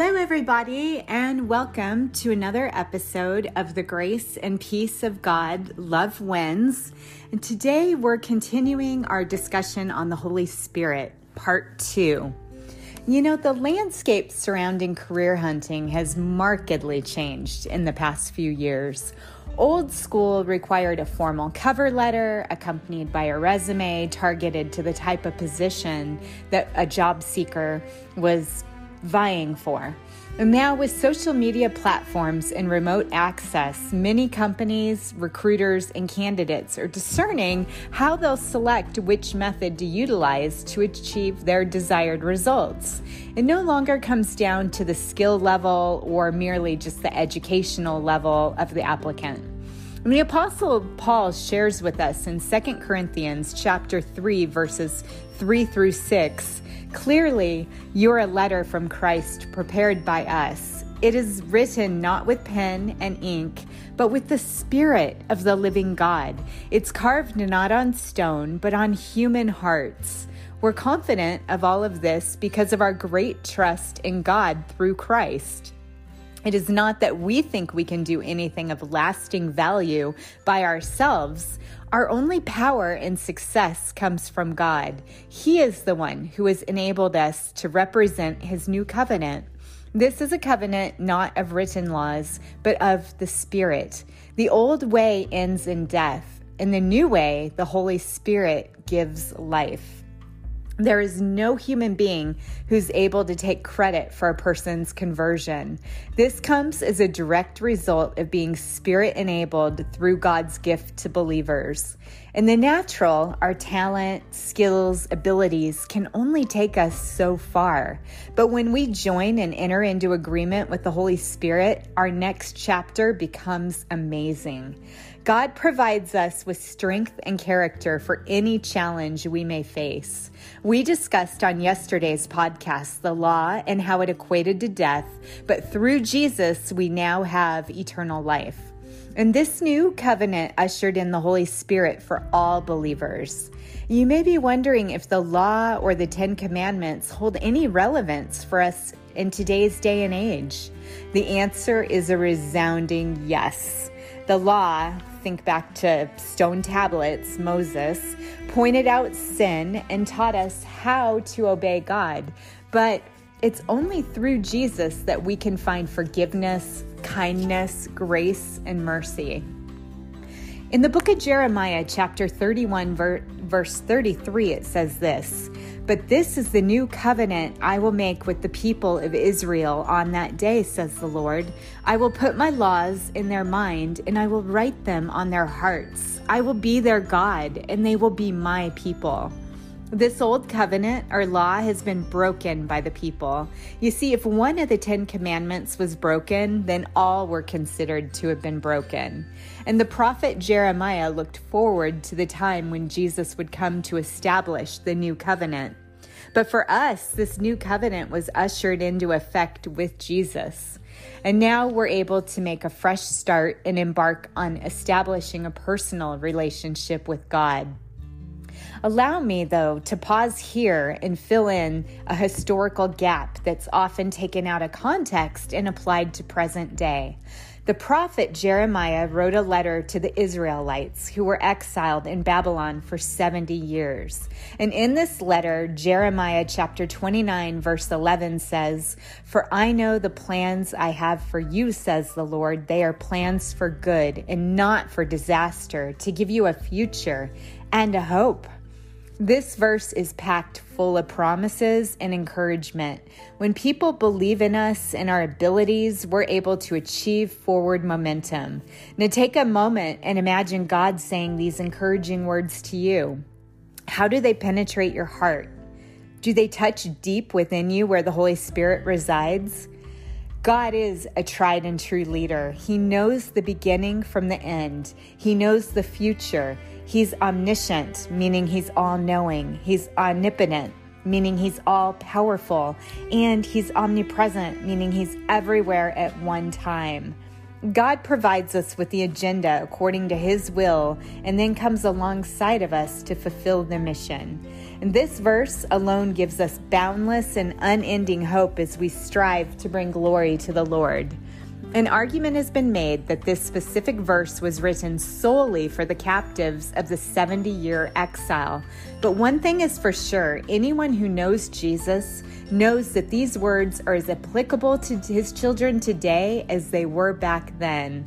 Hello, everybody, and welcome to another episode of the Grace and Peace of God Love Wins. And today we're continuing our discussion on the Holy Spirit, part two. You know, the landscape surrounding career hunting has markedly changed in the past few years. Old school required a formal cover letter accompanied by a resume targeted to the type of position that a job seeker was vying for. And now, with social media platforms and remote access, many companies, recruiters, and candidates are discerning how they'll select which method to utilize to achieve their desired results. It no longer comes down to the skill level or merely just the educational level of the applicant. And the apostle Paul shares with us in 2 Corinthians chapter 3 verses 3 through 6 Clearly, you're a letter from Christ prepared by us. It is written not with pen and ink, but with the Spirit of the living God. It's carved not on stone, but on human hearts. We're confident of all of this because of our great trust in God through Christ. It is not that we think we can do anything of lasting value by ourselves. Our only power and success comes from God. He is the one who has enabled us to represent His new covenant. This is a covenant not of written laws, but of the Spirit. The old way ends in death, and the new way, the Holy Spirit, gives life. There is no human being who's able to take credit for a person's conversion. This comes as a direct result of being spirit enabled through God's gift to believers. In the natural, our talent, skills, abilities can only take us so far. But when we join and enter into agreement with the Holy Spirit, our next chapter becomes amazing. God provides us with strength and character for any challenge we may face. We discussed on yesterday's podcast the law and how it equated to death, but through Jesus, we now have eternal life. And this new covenant ushered in the Holy Spirit for all believers. You may be wondering if the law or the Ten Commandments hold any relevance for us in today's day and age. The answer is a resounding yes. The law, think back to stone tablets, Moses, pointed out sin and taught us how to obey God. But it's only through Jesus that we can find forgiveness, kindness, grace, and mercy. In the book of Jeremiah, chapter 31, ver- verse 33, it says this But this is the new covenant I will make with the people of Israel on that day, says the Lord. I will put my laws in their mind, and I will write them on their hearts. I will be their God, and they will be my people. This old covenant or law has been broken by the people. You see, if one of the Ten Commandments was broken, then all were considered to have been broken. And the prophet Jeremiah looked forward to the time when Jesus would come to establish the new covenant. But for us, this new covenant was ushered into effect with Jesus. And now we're able to make a fresh start and embark on establishing a personal relationship with God. Allow me, though, to pause here and fill in a historical gap that's often taken out of context and applied to present day. The prophet Jeremiah wrote a letter to the Israelites who were exiled in Babylon for 70 years. And in this letter, Jeremiah chapter 29, verse 11 says, For I know the plans I have for you, says the Lord. They are plans for good and not for disaster, to give you a future and a hope. This verse is packed full of promises and encouragement. When people believe in us and our abilities, we're able to achieve forward momentum. Now, take a moment and imagine God saying these encouraging words to you. How do they penetrate your heart? Do they touch deep within you where the Holy Spirit resides? God is a tried and true leader. He knows the beginning from the end, He knows the future. He's omniscient, meaning he's all knowing. He's omnipotent, meaning he's all powerful. And he's omnipresent, meaning he's everywhere at one time. God provides us with the agenda according to His will and then comes alongside of us to fulfill the mission. And this verse alone gives us boundless and unending hope as we strive to bring glory to the Lord. An argument has been made that this specific verse was written solely for the captives of the 70 year exile. But one thing is for sure anyone who knows Jesus knows that these words are as applicable to his children today as they were back then.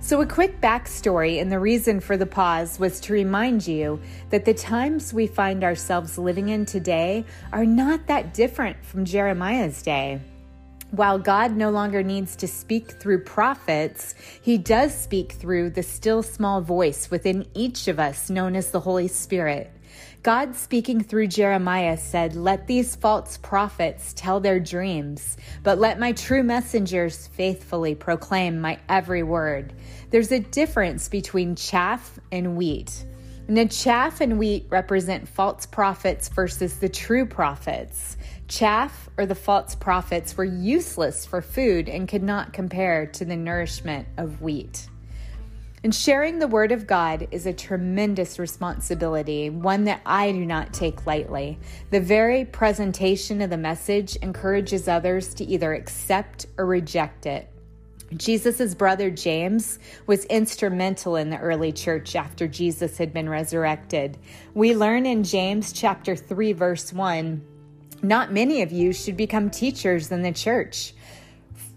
So, a quick backstory and the reason for the pause was to remind you that the times we find ourselves living in today are not that different from Jeremiah's day. While God no longer needs to speak through prophets, he does speak through the still small voice within each of us, known as the Holy Spirit. God, speaking through Jeremiah, said, Let these false prophets tell their dreams, but let my true messengers faithfully proclaim my every word. There's a difference between chaff and wheat. And the chaff and wheat represent false prophets versus the true prophets. Chaff or the false prophets were useless for food and could not compare to the nourishment of wheat. And sharing the Word of God is a tremendous responsibility, one that I do not take lightly. The very presentation of the message encourages others to either accept or reject it. Jesus' brother James was instrumental in the early church after Jesus had been resurrected. We learn in James chapter 3 verse 1 not many of you should become teachers in the church,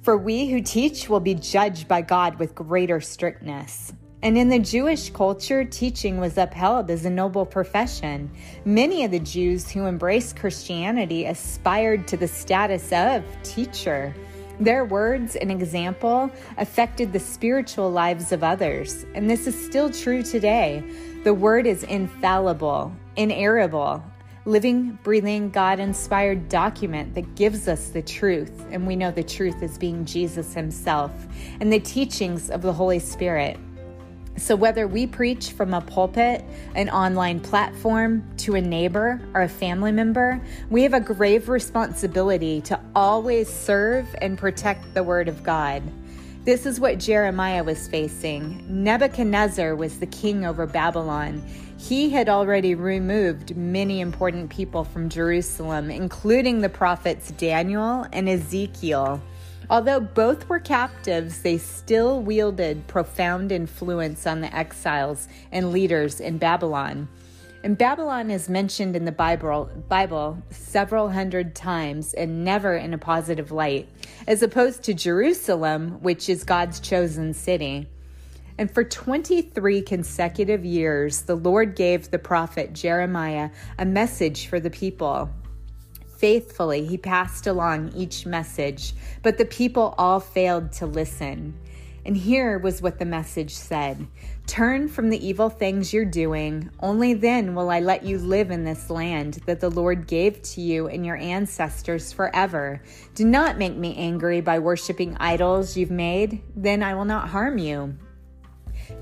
for we who teach will be judged by God with greater strictness. And in the Jewish culture, teaching was upheld as a noble profession. Many of the Jews who embraced Christianity aspired to the status of teacher. Their words and example affected the spiritual lives of others, and this is still true today. The word is infallible, inerrable, living, breathing, God inspired document that gives us the truth. And we know the truth is being Jesus Himself and the teachings of the Holy Spirit. So, whether we preach from a pulpit, an online platform, to a neighbor or a family member, we have a grave responsibility to always serve and protect the Word of God. This is what Jeremiah was facing. Nebuchadnezzar was the king over Babylon. He had already removed many important people from Jerusalem, including the prophets Daniel and Ezekiel. Although both were captives, they still wielded profound influence on the exiles and leaders in Babylon. And Babylon is mentioned in the Bible, Bible several hundred times and never in a positive light, as opposed to Jerusalem, which is God's chosen city. And for 23 consecutive years, the Lord gave the prophet Jeremiah a message for the people. Faithfully, he passed along each message, but the people all failed to listen. And here was what the message said Turn from the evil things you're doing. Only then will I let you live in this land that the Lord gave to you and your ancestors forever. Do not make me angry by worshiping idols you've made. Then I will not harm you.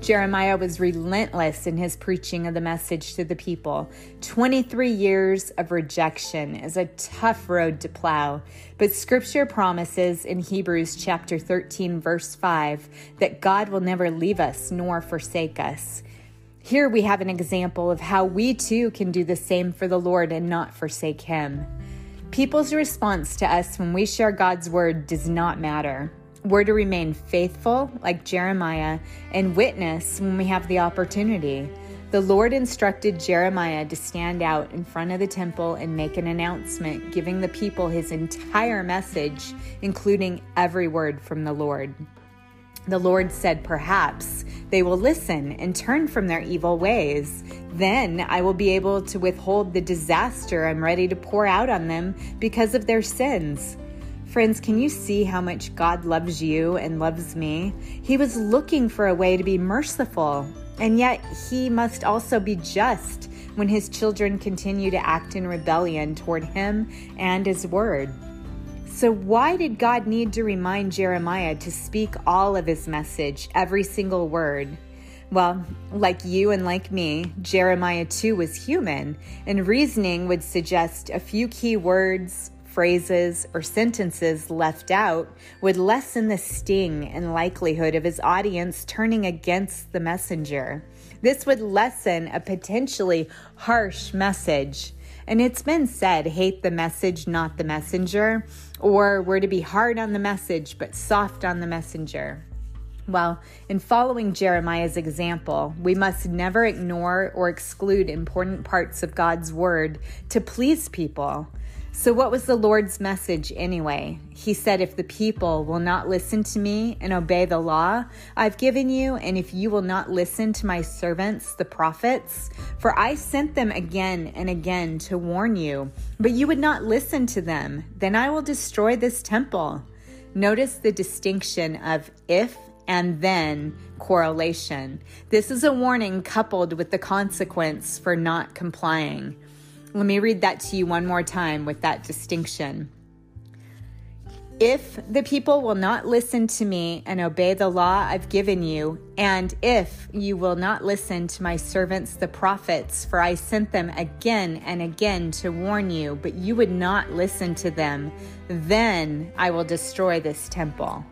Jeremiah was relentless in his preaching of the message to the people. 23 years of rejection is a tough road to plow, but scripture promises in Hebrews chapter 13 verse 5 that God will never leave us nor forsake us. Here we have an example of how we too can do the same for the Lord and not forsake him. People's response to us when we share God's word does not matter. We're to remain faithful, like Jeremiah, and witness when we have the opportunity. The Lord instructed Jeremiah to stand out in front of the temple and make an announcement, giving the people his entire message, including every word from the Lord. The Lord said, Perhaps they will listen and turn from their evil ways. Then I will be able to withhold the disaster I'm ready to pour out on them because of their sins. Friends, can you see how much God loves you and loves me? He was looking for a way to be merciful, and yet He must also be just when His children continue to act in rebellion toward Him and His Word. So, why did God need to remind Jeremiah to speak all of His message, every single word? Well, like you and like me, Jeremiah too was human, and reasoning would suggest a few key words, phrases, or sentences left out would lessen the sting and likelihood of his audience turning against the messenger. This would lessen a potentially harsh message. And it's been said hate the message, not the messenger, or we're to be hard on the message, but soft on the messenger. Well, in following Jeremiah's example, we must never ignore or exclude important parts of God's word to please people. So, what was the Lord's message anyway? He said, If the people will not listen to me and obey the law I've given you, and if you will not listen to my servants, the prophets, for I sent them again and again to warn you, but you would not listen to them, then I will destroy this temple. Notice the distinction of if and then correlation. This is a warning coupled with the consequence for not complying. Let me read that to you one more time with that distinction. If the people will not listen to me and obey the law I've given you, and if you will not listen to my servants the prophets, for I sent them again and again to warn you, but you would not listen to them, then I will destroy this temple.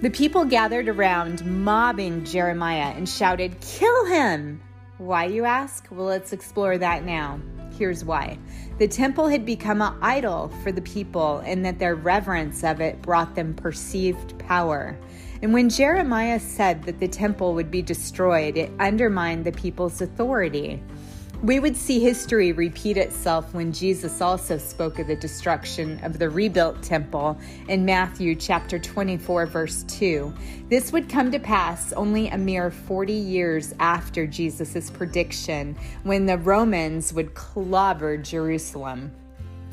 The people gathered around, mobbing Jeremiah, and shouted, Kill him! Why, you ask? Well, let's explore that now. Here's why the temple had become an idol for the people, and that their reverence of it brought them perceived power. And when Jeremiah said that the temple would be destroyed, it undermined the people's authority. We would see history repeat itself when Jesus also spoke of the destruction of the rebuilt temple in Matthew chapter 24 verse 2. This would come to pass only a mere 40 years after Jesus' prediction when the Romans would clobber Jerusalem.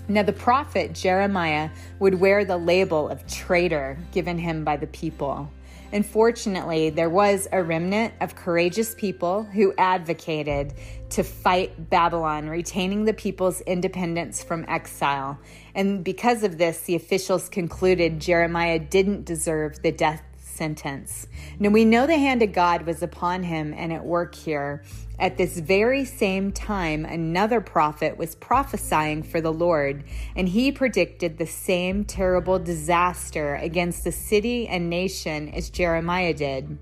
Now, the prophet Jeremiah would wear the label of traitor given him by the people. Unfortunately, there was a remnant of courageous people who advocated to fight Babylon, retaining the people's independence from exile. And because of this, the officials concluded Jeremiah didn't deserve the death sentence. Now we know the hand of God was upon him and at work here. At this very same time, another prophet was prophesying for the Lord, and he predicted the same terrible disaster against the city and nation as Jeremiah did.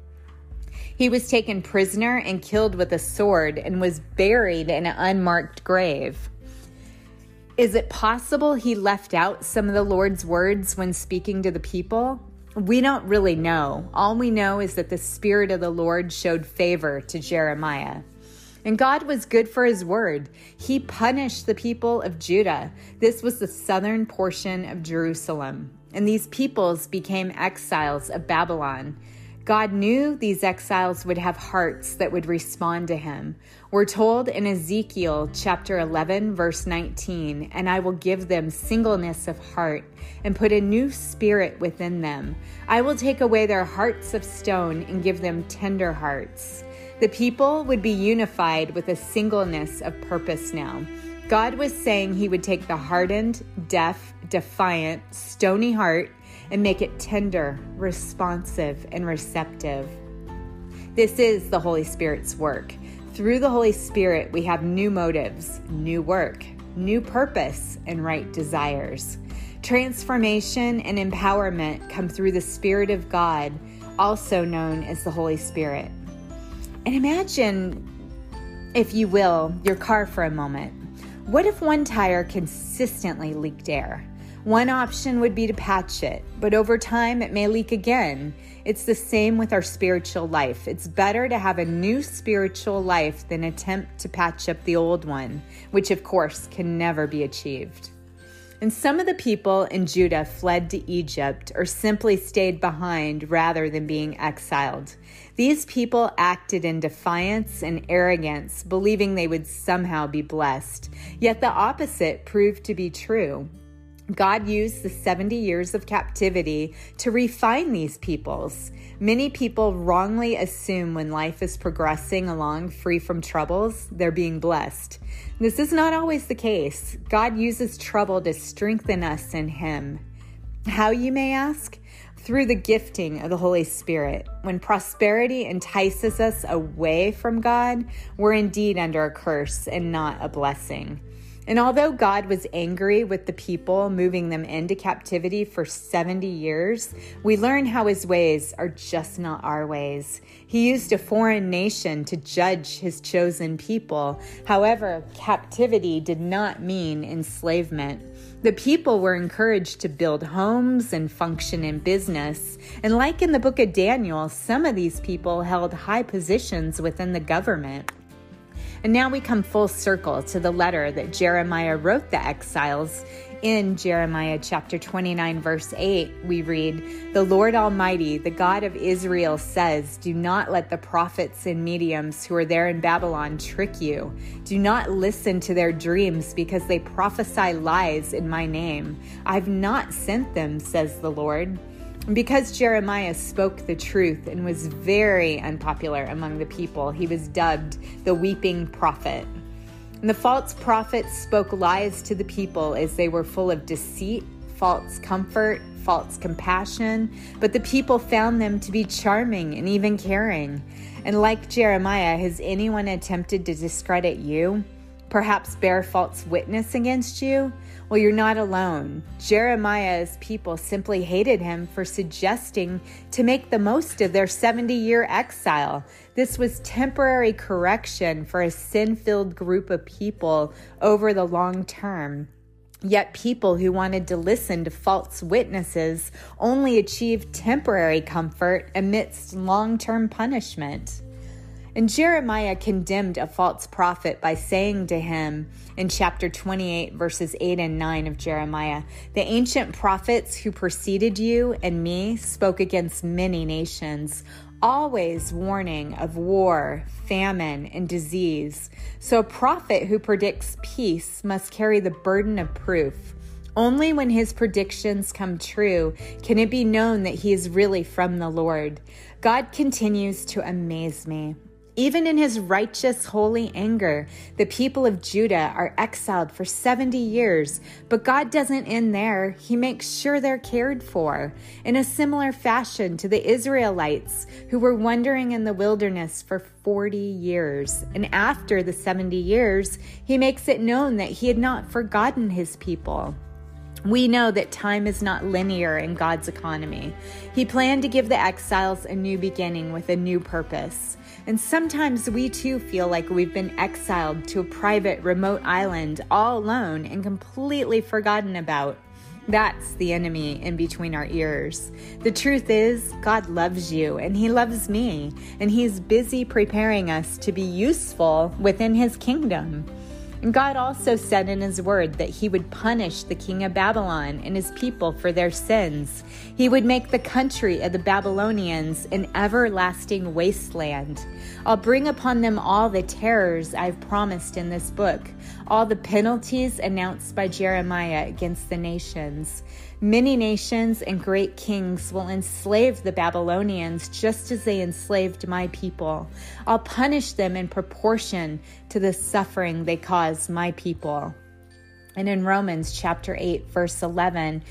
He was taken prisoner and killed with a sword and was buried in an unmarked grave. Is it possible he left out some of the Lord's words when speaking to the people? We don't really know. All we know is that the Spirit of the Lord showed favor to Jeremiah. And God was good for his word. He punished the people of Judah. This was the southern portion of Jerusalem. And these peoples became exiles of Babylon. God knew these exiles would have hearts that would respond to him. We're told in Ezekiel chapter 11, verse 19, and I will give them singleness of heart and put a new spirit within them. I will take away their hearts of stone and give them tender hearts. The people would be unified with a singleness of purpose now. God was saying he would take the hardened, deaf, defiant, stony heart and make it tender, responsive, and receptive. This is the Holy Spirit's work. Through the Holy Spirit, we have new motives, new work, new purpose, and right desires. Transformation and empowerment come through the Spirit of God, also known as the Holy Spirit. And imagine, if you will, your car for a moment. What if one tire consistently leaked air? One option would be to patch it, but over time it may leak again. It's the same with our spiritual life. It's better to have a new spiritual life than attempt to patch up the old one, which of course can never be achieved. And some of the people in Judah fled to Egypt or simply stayed behind rather than being exiled. These people acted in defiance and arrogance, believing they would somehow be blessed. Yet the opposite proved to be true. God used the 70 years of captivity to refine these peoples. Many people wrongly assume when life is progressing along free from troubles, they're being blessed. This is not always the case. God uses trouble to strengthen us in Him. How, you may ask? Through the gifting of the Holy Spirit. When prosperity entices us away from God, we're indeed under a curse and not a blessing. And although God was angry with the people, moving them into captivity for 70 years, we learn how his ways are just not our ways. He used a foreign nation to judge his chosen people. However, captivity did not mean enslavement. The people were encouraged to build homes and function in business. And like in the book of Daniel, some of these people held high positions within the government. And now we come full circle to the letter that Jeremiah wrote the exiles. In Jeremiah chapter 29, verse 8, we read, The Lord Almighty, the God of Israel, says, Do not let the prophets and mediums who are there in Babylon trick you. Do not listen to their dreams because they prophesy lies in my name. I've not sent them, says the Lord. Because Jeremiah spoke the truth and was very unpopular among the people, he was dubbed the weeping prophet. And the false prophets spoke lies to the people as they were full of deceit, false comfort, false compassion, but the people found them to be charming and even caring. And like Jeremiah, has anyone attempted to discredit you? Perhaps bear false witness against you? Well, you're not alone. Jeremiah's people simply hated him for suggesting to make the most of their 70 year exile. This was temporary correction for a sin filled group of people over the long term. Yet people who wanted to listen to false witnesses only achieved temporary comfort amidst long term punishment. And Jeremiah condemned a false prophet by saying to him in chapter 28, verses 8 and 9 of Jeremiah, The ancient prophets who preceded you and me spoke against many nations, always warning of war, famine, and disease. So a prophet who predicts peace must carry the burden of proof. Only when his predictions come true can it be known that he is really from the Lord. God continues to amaze me. Even in his righteous, holy anger, the people of Judah are exiled for 70 years, but God doesn't end there. He makes sure they're cared for in a similar fashion to the Israelites who were wandering in the wilderness for 40 years. And after the 70 years, he makes it known that he had not forgotten his people. We know that time is not linear in God's economy. He planned to give the exiles a new beginning with a new purpose. And sometimes we too feel like we've been exiled to a private, remote island all alone and completely forgotten about. That's the enemy in between our ears. The truth is, God loves you and He loves me, and He's busy preparing us to be useful within His kingdom. And God also said in His word that He would punish the king of Babylon and his people for their sins. He would make the country of the Babylonians an everlasting wasteland. I'll bring upon them all the terrors I've promised in this book, all the penalties announced by Jeremiah against the nations. Many nations and great kings will enslave the Babylonians just as they enslaved my people. I'll punish them in proportion to the suffering they cause my people. And in Romans chapter 8, verse 11,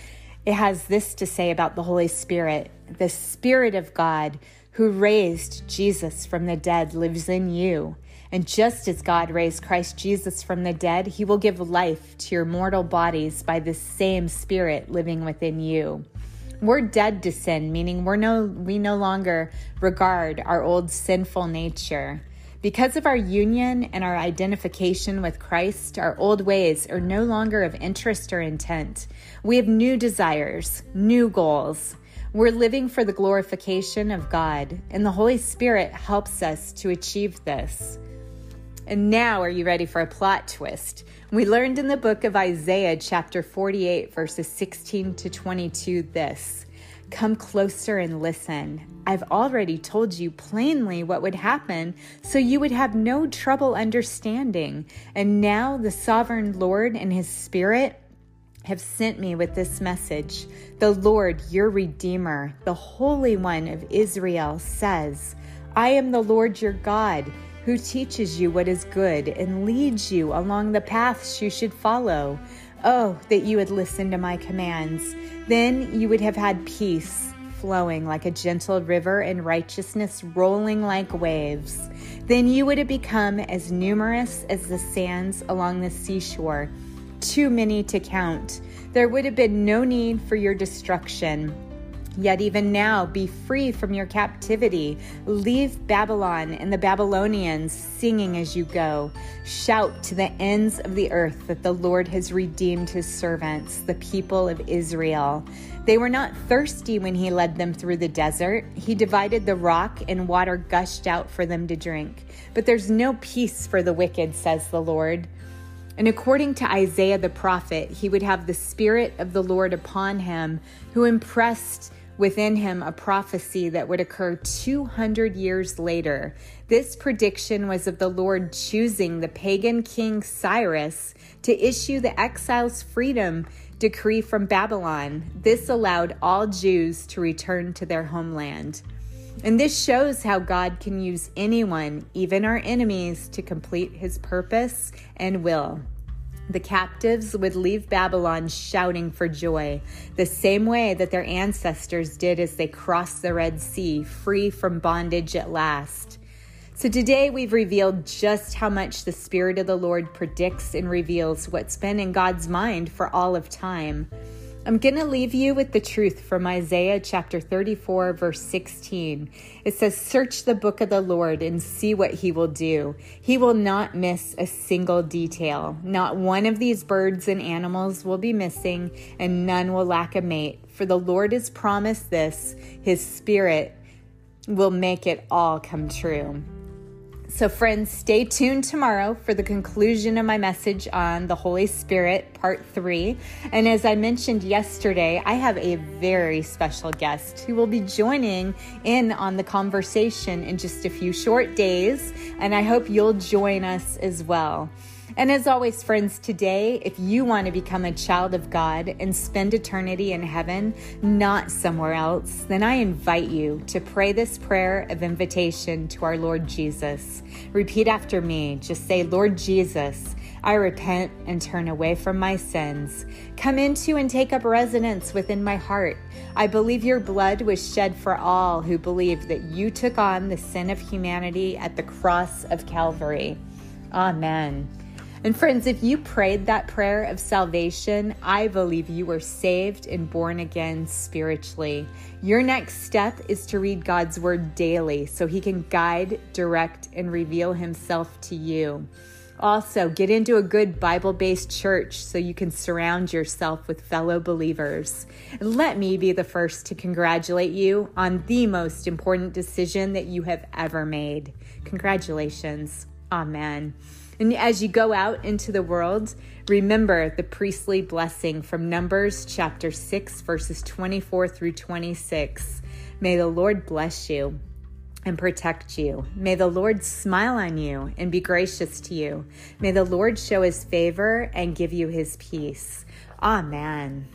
it has this to say about the Holy Spirit the Spirit of God who raised Jesus from the dead lives in you. And just as God raised Christ Jesus from the dead, he will give life to your mortal bodies by the same Spirit living within you. We're dead to sin, meaning we're no, we no longer regard our old sinful nature. Because of our union and our identification with Christ, our old ways are no longer of interest or intent. We have new desires, new goals. We're living for the glorification of God, and the Holy Spirit helps us to achieve this. And now, are you ready for a plot twist? We learned in the book of Isaiah, chapter 48, verses 16 to 22, this Come closer and listen. I've already told you plainly what would happen, so you would have no trouble understanding. And now the sovereign Lord and his Spirit have sent me with this message. The Lord, your Redeemer, the Holy One of Israel, says, I am the Lord your God who teaches you what is good and leads you along the paths you should follow. Oh, that you had listened to my commands. Then you would have had peace flowing like a gentle river and righteousness rolling like waves. Then you would have become as numerous as the sands along the seashore, too many to count. There would have been no need for your destruction. Yet even now, be free from your captivity. Leave Babylon and the Babylonians singing as you go. Shout to the ends of the earth that the Lord has redeemed his servants, the people of Israel. They were not thirsty when he led them through the desert. He divided the rock, and water gushed out for them to drink. But there's no peace for the wicked, says the Lord. And according to Isaiah the prophet, he would have the Spirit of the Lord upon him, who impressed within him a prophecy that would occur 200 years later. This prediction was of the Lord choosing the pagan king Cyrus to issue the exiles' freedom decree from Babylon. This allowed all Jews to return to their homeland. And this shows how God can use anyone, even our enemies, to complete his purpose and will. The captives would leave Babylon shouting for joy, the same way that their ancestors did as they crossed the Red Sea, free from bondage at last. So today we've revealed just how much the Spirit of the Lord predicts and reveals what's been in God's mind for all of time. I'm going to leave you with the truth from Isaiah chapter 34, verse 16. It says, Search the book of the Lord and see what he will do. He will not miss a single detail. Not one of these birds and animals will be missing, and none will lack a mate. For the Lord has promised this, his spirit will make it all come true. So, friends, stay tuned tomorrow for the conclusion of my message on the Holy Spirit, part three. And as I mentioned yesterday, I have a very special guest who will be joining in on the conversation in just a few short days. And I hope you'll join us as well. And as always, friends, today, if you want to become a child of God and spend eternity in heaven, not somewhere else, then I invite you to pray this prayer of invitation to our Lord Jesus. Repeat after me. Just say, Lord Jesus, I repent and turn away from my sins. Come into and take up residence within my heart. I believe your blood was shed for all who believe that you took on the sin of humanity at the cross of Calvary. Amen. And friends, if you prayed that prayer of salvation, I believe you were saved and born again spiritually. Your next step is to read God's word daily so he can guide, direct, and reveal himself to you. Also, get into a good Bible based church so you can surround yourself with fellow believers. And let me be the first to congratulate you on the most important decision that you have ever made. Congratulations. Amen. And as you go out into the world, remember the priestly blessing from Numbers chapter 6, verses 24 through 26. May the Lord bless you and protect you. May the Lord smile on you and be gracious to you. May the Lord show his favor and give you his peace. Amen.